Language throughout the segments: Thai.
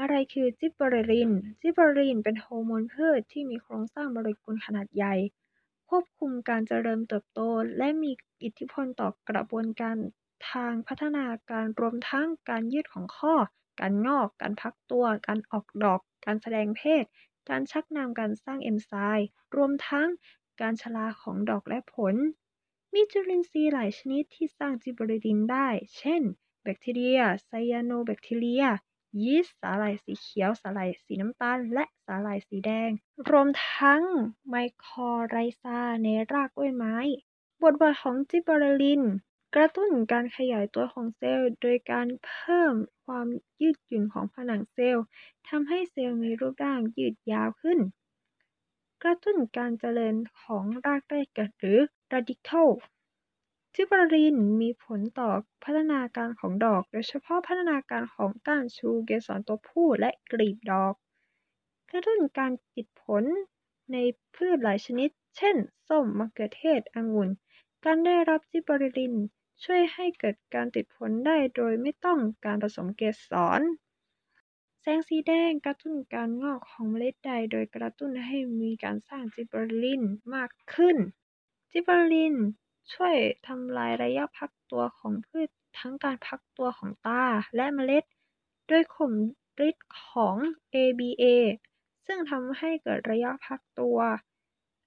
อะไรคือจิบเบอเรลิน จิบเบอเรลินเป็นฮอร์โมนพืชที่มีโครงสร้างโมเลกุลขนาดใหญ่ ควบคุมการเจริญเติบโต และมีอิทธิพลต่อกระบวนการทางพัฒนาการรวมทั้งการยืดของข้อ การงอก การพักตัว การออกดอก การแสดงเพศ การชักนำการสร้างเอนไซม์ รวมทั้งการชราของดอกและผล มีจุลินทรีย์หลายชนิดที่สร้างจิบเบอเรลินได้ เช่น แบคทีเรีย ไซยาโนแบคทีเรีย ยีสต์สาหร่ายสีเขียว สาหร่ายสีน้ำตาล และสาหร่ายสีแดง รวมทั้งไมโครไรซาในรากกล้วยไม้ บทบาทของจิบเบอเรลิน กระตุ้นการขยายตัวของเซลล์ โดยการเพิ่มความยืดหยุ่นของผนังเซลล์ทำให้เซลล์มีรูปร่างยืดยาวขึ้น กระตุ้นการเจริญของรากแรกเกิดหรือ radical จิบเบอเรลินมีผลต่อพัฒนาการของดอก โดยเฉพาะพัฒนาการของก้านชูเกสรตัวผู้และกลีบดอก กระตุ้นการติดผลในพืชหลายชนิด เช่น ส้ม มะเขือเทศ องุ่น การได้รับจิบเบอเรลิน ช่วยให้เกิดการติดผลได้โดยไม่ต้องการผสมเกสร แสงสีแดงกระตุ้นการงอกของเมล็ดใด โดยกระตุ้นให้มีการสร้างจิบเบอเรลินมากขึ้น จิบเบอเรลิน ช่วยทำลายระยะพักตัวของพืชทั้งการพักตัวของตาและเมล็ด ด้วยข่มฤทธิ์ของ ABA ซึ่งทำให้เกิดระยะพักตัว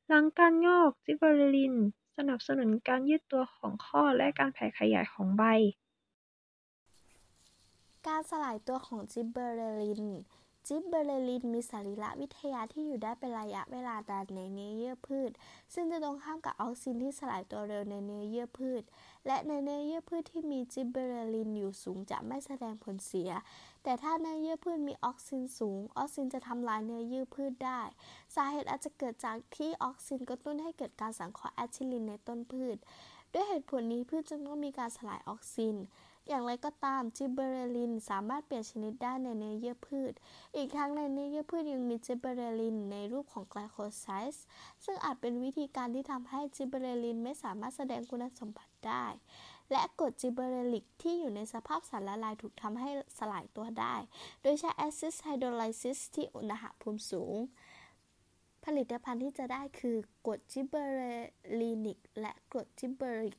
หลังการงอกจิบเบอเรลิน สนับสนุนการยืดตัวของข้อและการแผ่ขยายของใบ การสลายตัวของจิบเบอเรลิน จิบเบอเรลินมีสรีรวิทยาที่อยู่ได้เป็นระยะเวลานานในเนื้อเยื่อพืช ซึ่งจะตรงข้ามกับออกซินที่สลายตัวเร็วในเนื้อเยื่อพืช และในเนื้อเยื่อพืชที่มีจิบเบอเรลินอยู่สูงจะไม่แสดงผลเสีย แต่ถ้าเนื้อเยื่อพืชมีออกซินสูง ออกซินจะทำลายเนื้อเยื่อพืชได้ สาเหตุอาจจะเกิดจากที่ออกซินกระตุ้นให้เกิดการสังเคราะห์เอทิลีนในต้นพืช ด้วยเหตุผลนี้พืชจึงต้องมีการสลายออกซิน อย่างไรก็ตามจิบเบอเรลินสามารถเปลี่ยนชนิดได้ในเนื้อเยื่อพืช อีกทั้งในเนื้อเยื่อพืชยังมีจิบเบอเรลินในรูปของไกลโคไซด์ซึ่งอาจเป็นวิธีการที่ทำให้จิบเบอเรลินไม่สามารถแสดงคุณสมบัติได้ และกรดจิบเบอเรลิกที่อยู่ในสภาพสารละลายถูกทำให้สลายตัวได้ โดยใช้ acid hydrolysis ที่อุณหภูมิสูง ผลิตภัณฑ์ที่จะได้คือกรดจิบเบอเรลินิกและกรดจิบเบอริก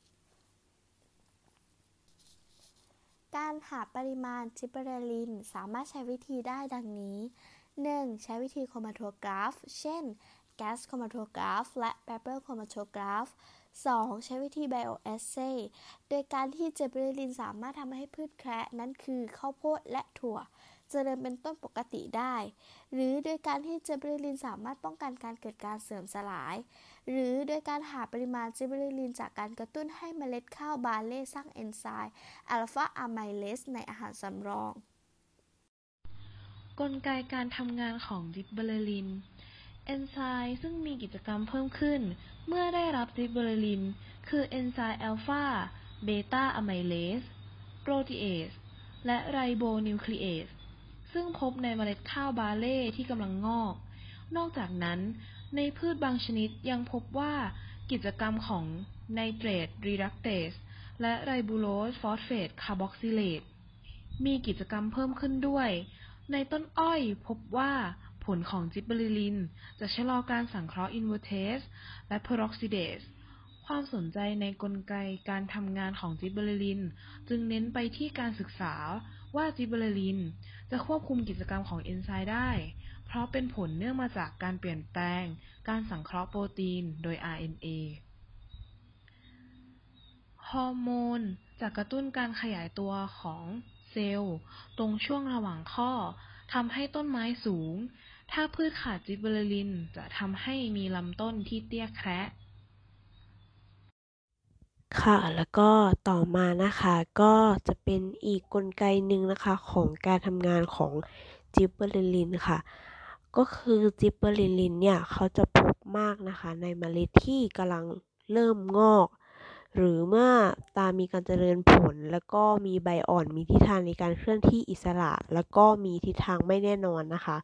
การหาปริมาณจิบเบอรลินสามารถใช้วิธีได้ดังนี้ 1. ใช้วิธี chromatograph เช่น gas chromatograph และ paper chromatograph 2. ใช้วิธี bioassay โดยการที่จิบเบอรลินสามารถทำให้พืชแคระนั้นคือข้าวโพดและถั่วเจริญเป็นต้นปกติได้ หรือโดยการที่จิบเบอรลินสามารถป้องกันการเกิดการเสื่อมสลาย หรือโดยการหาปริมาณจิบเบอเรลินจากการกระตุ้นให้เมล็ดข้าวบาร์เลย์สร้างเอนไซม์ alpha amylase ในอาหารสำรอง กลไกการทำงานของจิบเบอลินเอนไซม์ซึ่งมีกิจกรรมเพิ่มขึ้น เมื่อได้รับจิบเบอลิน คือเอนไซม์ alpha beta amylase protease และ ribonuclease ซึ่งพบในเมล็ดข้าวบาร์เลย์ที่กำลังงอก นอกจากนั้น ในพืชบางชนิดยังพบว่ากิจกรรมของ nitrate reductase และ ribulose phosphate carboxylase มีกิจกรรมเพิ่มขึ้นด้วย ในต้นอ้อยพบว่าผลของจิบเบรลิน จะชะลอการสังเคราะห์ invertase และ peroxidase ความสนใจในกลไกการทำงานของจิบเบรลิน จึงเน้นไปที่การศึกษาว่าจิบเบรลิน จะควบคุมกิจกรรมของเอนไซม์ได้ เพราะเป็นผลเนื่องมาจากการเปลี่ยนแปลง การสังเคราะห์โปรตีนโดย RNA ฮอร์โมนจะกระตุ้นการขยายตัวของเซลล์ ตรงช่วงระหว่างข้อทำให้ต้นไม้สูง ถ้าพืชขาดจิบเบอเรลินจะทำให้มีลำต้นที่เตี้ยแคระค่ะ แล้วก็ต่อมานะคะก็จะเป็นอีกกลไกหนึ่งนะคะของการทำงานของจิบเบอเรลินค่ะ ก็คือจิบเบอเรลินเนี่ยเขาจะพบมากนะคะ ในเมล็ดที่กำลังเริ่มงอก หรือเมื่อตามีการเจริญผล แล้วก็มีใบอ่อนมีทิศทางในการเคลื่อนที่อิสระ แล้วก็มีทิศทางไม่แน่นอนนะคะ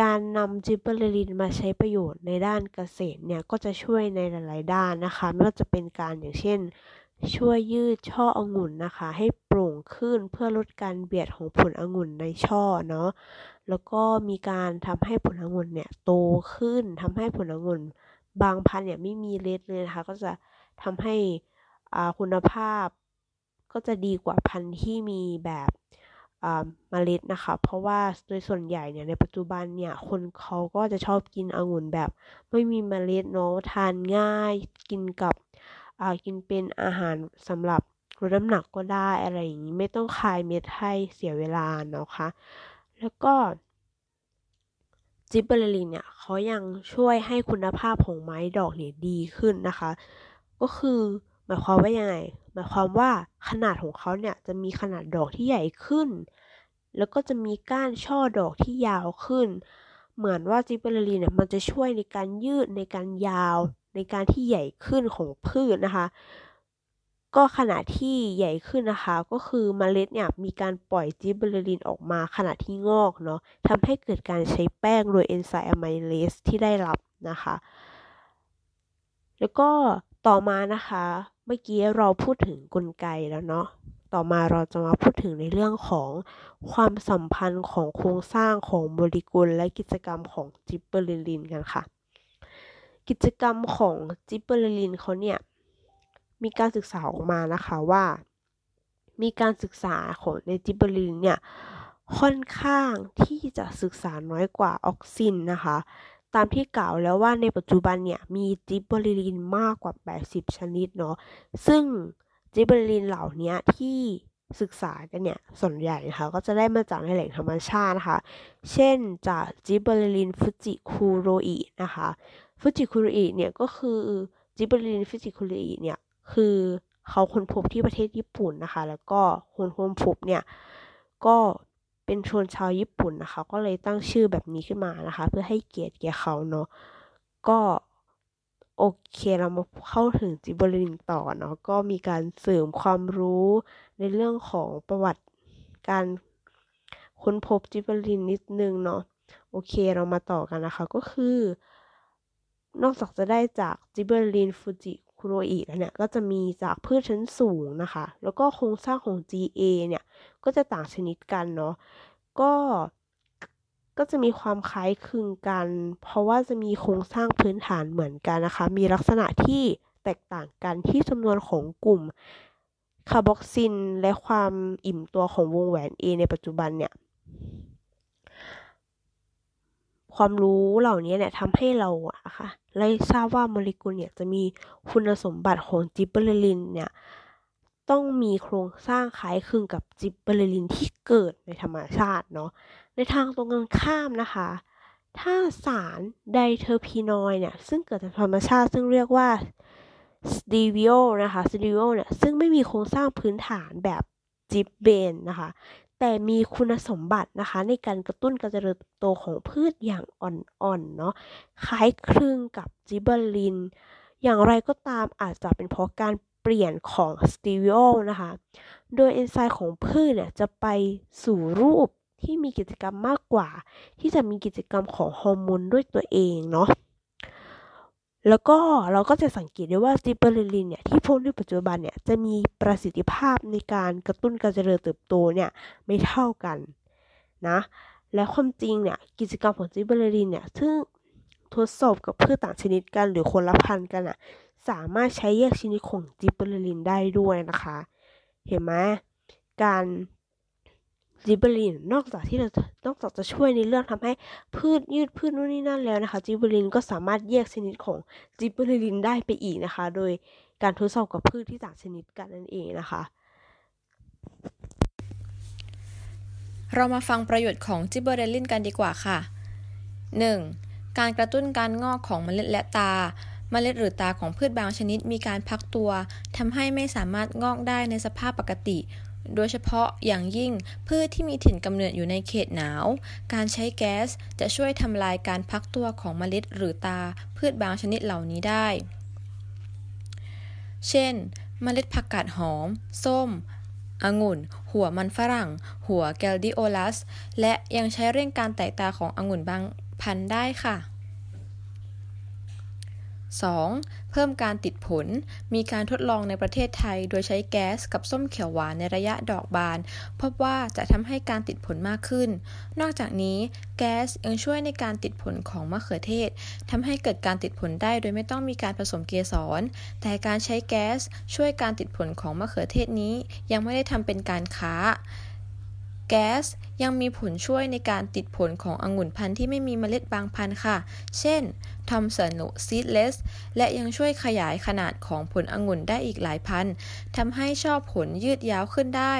การนำจิบเบอเรลินมาใช้ประโยชน์ในด้านเกษตรเนี่ยก็จะช่วยในหลาย ๆ ด้านนะคะ ไม่ว่าจะเป็นการอย่างเช่น ช่วยยืดช่อองุ่นนะคะ ให้โปร่งขึ้นเพื่อลดการเบียดของผลองุ่นในช่อเนาะแล้วก็มีการทำให้ผลองุ่นเนี่ยโตขึ้นทำให้ผลองุ่นบางพันธุ์เนี่ยไม่มีเล็ดเลยนะคะ ก็จะทำให้คุณภาพก็จะดีกว่าพันธุ์ที่มีแบบเมล็ดนะคะ เพราะว่าโดยส่วนใหญ่เนี่ยในปัจจุบันเนี่ยคนเขาก็จะชอบกินองุ่นแบบ ไม่มีเมล็ดเนาะทานง่ายกินกับ กินเป็นอาหารสำหรับลดน้ำหนักก็ได้อะไรอย่างนี้ไม่ต้องคายเม็ดให้เสียเวลาเนาะคะแล้วก็จิบเบอร์ลินเนี่ยเขายังช่วยให้คุณภาพของไม้ดอกเนี่ยดีขึ้นนะคะ ก็คือหมายความว่ายังไงหมายความว่าขนาดของเขาเนี่ยจะมีขนาดดอกที่ใหญ่ขึ้น แล้วก็จะมีก้านช่อดอกที่ยาวขึ้น เหมือนว่าจิบเบอร์ลินเนี่ยมันจะช่วยในการยืดในการยาว ในการที่ใหญ่ขึ้นของพืชนะคะ ก็ขณะที่ใหญ่ขึ้นนะคะ ก็คือเมล็ดเนี่ยมีการปล่อยจิบเบอร์ลินออกมาขณะที่งอกเนาะทำให้เกิดการใช้แป้งโดยเอนไซม์ amylase ที่ได้รับนะคะ แล้วก็ต่อมานะคะ เมื่อกี้เราพูดถึงกลไกแล้วเนาะต่อมาเราจะมาพูดถึงในเรื่องของความสัมพันธ์ของโครงสร้างของโมเลกุลและกิจกรรมของจิบเบอร์ลินกันค่ะ กิจกรรมของจิบเบอร์ลินเขาเนี่ย มีการศึกษาออกมานะคะว่า มีการศึกษาของในจิบเบอร์ลินเนี่ย ค่อนข้างที่จะศึกษาน้อยกว่าออกซินนะคะ ตามที่กล่าวแล้วว่าในปัจจุบันเนี่ยมีจิบเบอร์ลินมากกว่า 80 ชนิดเนาะซึ่งจิบเบอร์ลินเหล่านี้ที่ศึกษากันเนี่ยส่วนใหญ่นะคะก็จะได้มาจากในแหล่งธรรมชาตินะคะ เช่นจากจิบเบอร์ลินฟุจิคูโรอินะคะ ฟูจิคุริเนี่ยก็คือจิบรินฟูจิคุริเนี่ยคือเขาค้นพบที่ประเทศญี่ปุ่นนะคะ แล้วก็คนค้นพบเนี่ยก็เป็นชนชาวญี่ปุ่นนะคะ ก็เลยตั้งชื่อแบบนี้ขึ้นมานะคะ เพื่อให้เกียรติแก่เขาเนาะก็โอเคเรามาเข้าถึงจิบรินต่อเนาะก็มีการเสริมความรู้ในเรื่องของประวัติการค้นพบจิบรินนิดนึงเนาะโอเคเรามาต่อกันนะคะ ก็คือ นอกจากจะได้จากจิเบอร์ลินฟูจิคุโรอิแล้วเนี่ยก็จะมีจากพืชชั้นสูงนะคะ แล้วก็โครงสร้างของ GA เนี่ยก็จะต่างชนิดกันเนาะก็ก็จะมีความคล้ายคลึงกัน เพราะว่าจะมีโครงสร้างพื้นฐานเหมือนกันนะคะ มีลักษณะที่แตกต่างกันที่จำนวนของกลุ่มคาร์บอกซินและความอิ่มตัวของวงแหวน A ในปัจจุบันเนี่ย ความรู้เหล่านี้เนี่ยทำให้เราอะค่ะได้ทราบว่าโมเลกุลเนี่ยจะมีคุณสมบัติของจิบเบอร์ลินเนี่ยต้องมีโครงสร้างคล้ายคลึงกับจิบเบอร์ลินที่เกิดในธรรมชาติเนาะในทางตรงกันข้ามนะคะ ถ้าสาร diterpenoid เนี่ยซึ่งเกิดจากธรรมชาติ ซึ่งเรียกว่า steviol นะคะ steviol เนี่ยซึ่งไม่มีโครงสร้างพื้นฐานแบบ gibbane นะคะ แต่มีคุณสมบัตินะคะ ในการกระตุ้นการเจริญเติบโตของพืชอย่างอ่อนๆเนาะคล้ายคลึงกับจิบเบอลิน อย่างไรก็ตามอาจจะเป็นเพราะการเปลี่ยนของ steviolนะคะ โดยเอนไซม์ของพืชเนี่ยจะไปสู่รูปที่มีกิจกรรมมากกว่า ที่จะมีกิจกรรมของฮอร์โมนด้วยตัวเองเนาะ แล้วก็เราก็จะสังเกตได้ว่าจิบเบอเรลลินเนี่ยที่พบในปัจจุบันเนี่ยจะมีประสิทธิภาพในการกระตุ้นการเจริญเติบโตเนี่ยไม่เท่ากันนะและความจริงเนี่ยกิจกรรมของจิบเบอเรลลินเนี่ยซึ่งทดสอบกับพืชต่างชนิดกันหรือคนละพันธุ์กันอะสามารถใช้แยกชนิดของจิบเบอร์ลินได้ด้วยนะคะ เห็นไหมการ จิบลินนอกจากที่เรานอกจากจะช่วยในเรื่องทำให้พืชยืดพืชนู่นนี่นั่นแล้วนะคะจิบลินก็สามารถแยกชนิดของจิบลินได้ไปอีกนะคะ โดยการทดสอบกับพืชที่ต่างชนิดกันนั่นเองนะคะ เรามาฟังประโยชน์ของจิบเบอร์ลินกันดีกว่าค่ะ 1. การกระตุ้นการงอกของเมล็ดและตาเมล็ดหรือตาของพืชบางชนิดมีการพักตัวทำให้ไม่สามารถงอกได้ในสภาพปกติ โดยเฉพาะอย่างยิ่งพืชที่มีถิ่นกำเนิดอยู่ในเขตหนาว การใช้แก๊สจะช่วยทำลายการพักตัวของเมล็ดหรือตาพืชบางชนิดเหล่านี้ได้ เช่น เมล็ดผักกาดหอม ส้มองุ่น หัวมันฝรั่ง หัวแกลดิโอลัส และยังใช้เร่งการแตกตาขององุ่นบางพันธุ์ได้ค่ะ 2. เพิ่มการติดผล มีการทดลองในประเทศไทย โดยใช้แก๊สกับส้มเขียวหวานในระยะดอกบาน พบว่าจะทำให้การติดผลมากขึ้น นอกจากนี้แก๊สยังช่วยในการติดผลของมะเขือเทศทำให้เกิดการติดผลได้โดยไม่ต้องมีการผสมเกสร แต่การใช้แก๊สช่วยการติดผลของมะเขือเทศนี้ ยังไม่ได้ทำเป็นการค้า แก๊สยังมีผลช่วยในการติดผลขององุ่นพันธุ์ที่ไม่มีเมล็ดบางพันธุ์ค่ะ เช่นทอมสันนุซีดเลส และยังช่วยขยายขนาดของผลองุ่นได้อีกหลายพันธุ์ทำให้ช่อผลยืดยาวขึ้นได้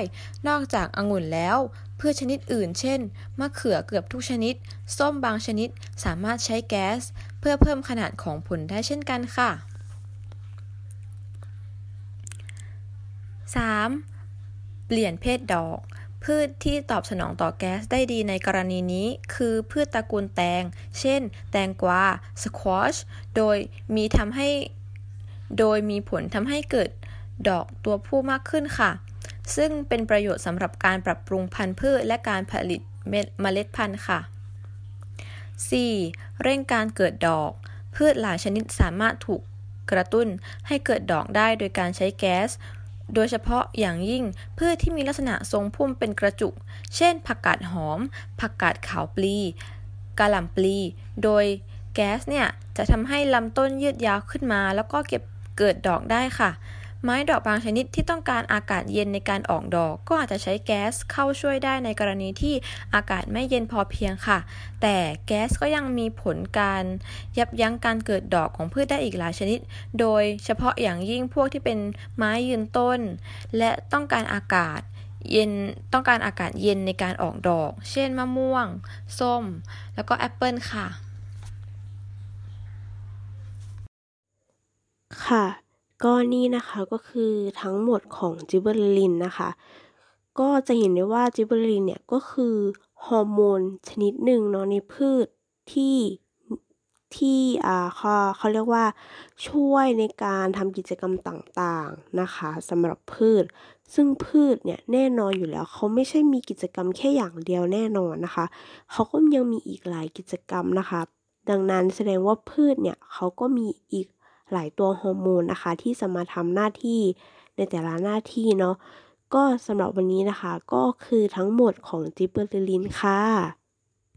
นอกจากองุ่นแล้วพืชชนิดอื่น เช่น มะเขือเกือบทุกชนิด ส้มบางชนิดสามารถใช้แก๊ส เพื่อเพิ่มขนาดของผลได้เช่นกันค่ะ 3. เปลี่ยนเพศดอก พืชที่ตอบสนองต่อแก๊สได้ดีในกรณีนี้ คือพืชตระกูลแตง เช่น แตงกวา สควอช โดยมีทำให้ โดยมีผลทำให้เกิดดอกตัวผู้มากขึ้นค่ะ ซึ่งเป็นประโยชน์สำหรับการปรับปรุงพันธุ์พืชและการผลิตเมล็ดพันธุ์ค่ะ 4. เร่งการเกิดดอก พืชหลายชนิดสามารถถูกกระตุ้นให้เกิดดอกได้โดยการใช้แก๊ส โดยเฉพาะอย่างยิ่งพืชที่มีลักษณะทรงพุ่มเป็นกระจุก เช่น ผักกาดหอม ผักกาดขาวปลีกะหล่ำปลี โดยแก๊สเนี่ยจะทำให้ลำต้นยืดยาวขึ้นมา แล้วก็เก็บเกิดดอกได้ค่ะ ไม้ดอกบางชนิดที่ต้องการอากาศเย็นในการออกดอก ก็อาจจะใช้แก๊สเข้าช่วยได้ในกรณีที่อากาศไม่เย็นพอเพียงค่ะ แต่แก๊สก็ยังมีผลการยับยั้งการเกิดดอกของพืชได้อีกหลายชนิด โดยเฉพาะอย่างยิ่งพวกที่เป็นไม้ยืนต้น และต้องการอากาศเย็นต้องการอากาศเย็นในการออกดอก เช่นมะม่วง ส้ม แล้วก็แอปเปิลค่ะ ค่ะ ก็นี่นะคะก็คือทั้งหมดของจิบเบอเรลลินนะคะ ก็จะเห็นได้ว่าจิบเบอร์ลินเนี่ยก็คือฮอร์โมนชนิดหนึ่งเนาะในพืชที่ที่อ่าเขาเขาเรียกว่าช่วยในการทำกิจกรรมต่างๆนะคะสำหรับพืช ซึ่งพืชเนี่ยแน่นอนอยู่แล้วเขาไม่ใช่มีกิจกรรมแค่อย่างเดียวแน่นอนนะคะเขาก็ยังมีอีกหลายกิจกรรมนะคะ ดังนั้นแสดงว่าพืชเนี่ยเขาก็มีอีก หลายตัวฮอร์โมนนะคะ ที่จะมาทำหน้าที่ในแต่ละหน้าที่เนาะก็สำหรับวันนี้นะคะ ก็คือทั้งหมดของจิบเบอเรลลินค่ะ